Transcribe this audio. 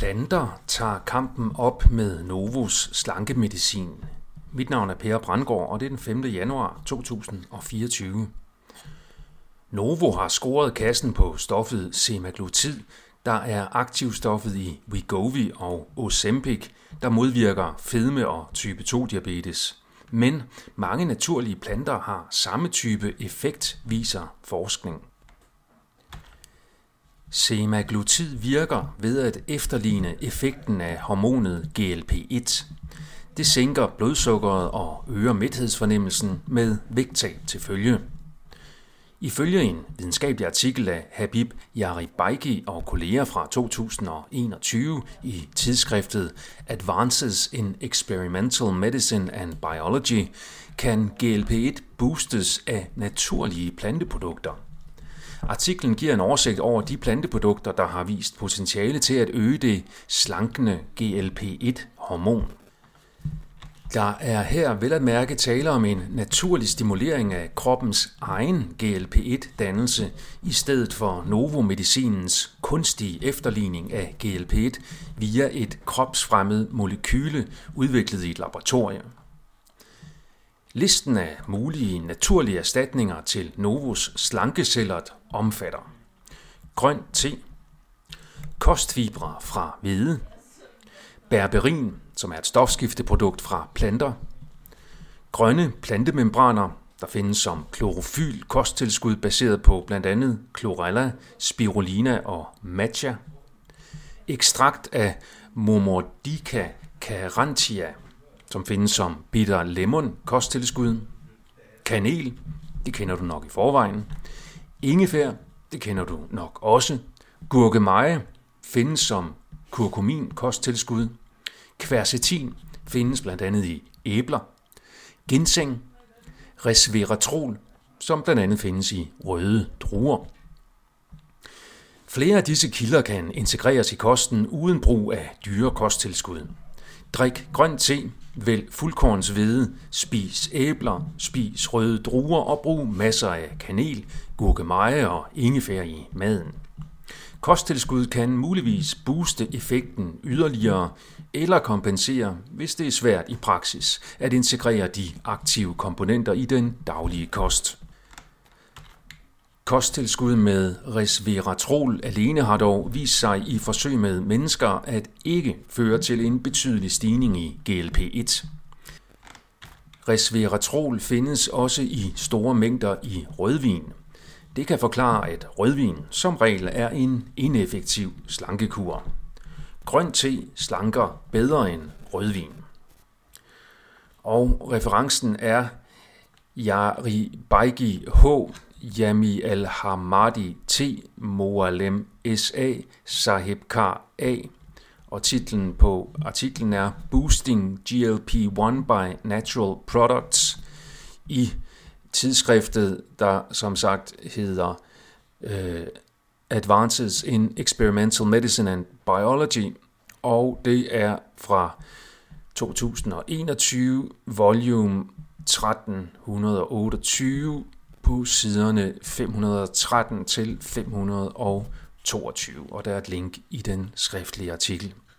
Planter tager kampen op med Novos slankemedicin. Mit navn er Per Brandgaard, og det er den 5. januar 2024. Novo har scoret kassen på stoffet semaglutid, der er aktivstoffet i Wegovy og Ozempic, der modvirker fedme og type 2-diabetes. Men mange naturlige planter har samme type effekt, viser forskning. Semaglutid virker ved at efterligne effekten af hormonet GLP-1. Det sænker blodsukkeret og øger mæthedsfornemmelsen med vægttab til følge. Ifølge en videnskabelig artikel af Habib Yaribaiki og kolleger fra 2021 i tidsskriftet Advances in Experimental Medicine and Biology, kan GLP-1 boostes af naturlige planteprodukter. Artiklen giver en oversigt over de planteprodukter, der har vist potentiale til at øge det slankende GLP-1-hormon. Der er her vel at mærke tale om en naturlig stimulering af kroppens egen GLP-1-dannelse i stedet for Novo-medicinens kunstige efterligning af GLP-1 via et kropsfremmed molekyle udviklet i et laboratorium. Listen af mulige naturlige erstatninger til Novos slankecellert omfatter grøn te, kostfibre fra hvede, berberin, som er et stofskifteprodukt fra planter, grønne plantemembraner, der findes som klorofyl kosttilskud baseret på blandt andet chlorella, spirulina og matcha, ekstrakt af Momordica carantia, som findes som bitter lemon kosttilskud, kanel, det kender du nok i forvejen, ingefær, det kender du nok også, gurkemeje findes som kurkumin kosttilskud, Quercetin findes blandt andet i æbler, ginseng, resveratrol, som blandt andet findes i røde druer. Flere af disse kilder kan integreres i kosten uden brug af dyre kosttilskud. Drik grøn te, vælg fuldkornshvede, spis æbler, spis røde druer og brug masser af kanel, gurkemeje og ingefær i maden. Kosttilskud kan muligvis booste effekten yderligere eller kompensere, hvis det er svært i praksis at integrere de aktive komponenter i den daglige kost. Kosttilskud med resveratrol alene har dog vist sig i forsøg med mennesker at ikke føre til en betydelig stigning i GLP-1. Resveratrol findes også i store mængder i rødvin. Det kan forklare, at rødvin som regel er en ineffektiv slankekur. Grøn te slanker bedre end rødvin. Og referencen er Yari Baigi H. Yami Al-Hamadi T. Moalem S.A. Sahib Kar A. Og titlen på artiklen er Boosting GLP-1 by Natural Products i tidsskriftet, der som sagt hedder uh, Advances in Experimental Medicine and Biology, og det er fra 2021, volume 1328 på siderne 513 til 522, og der er et link i den skriftlige artikel.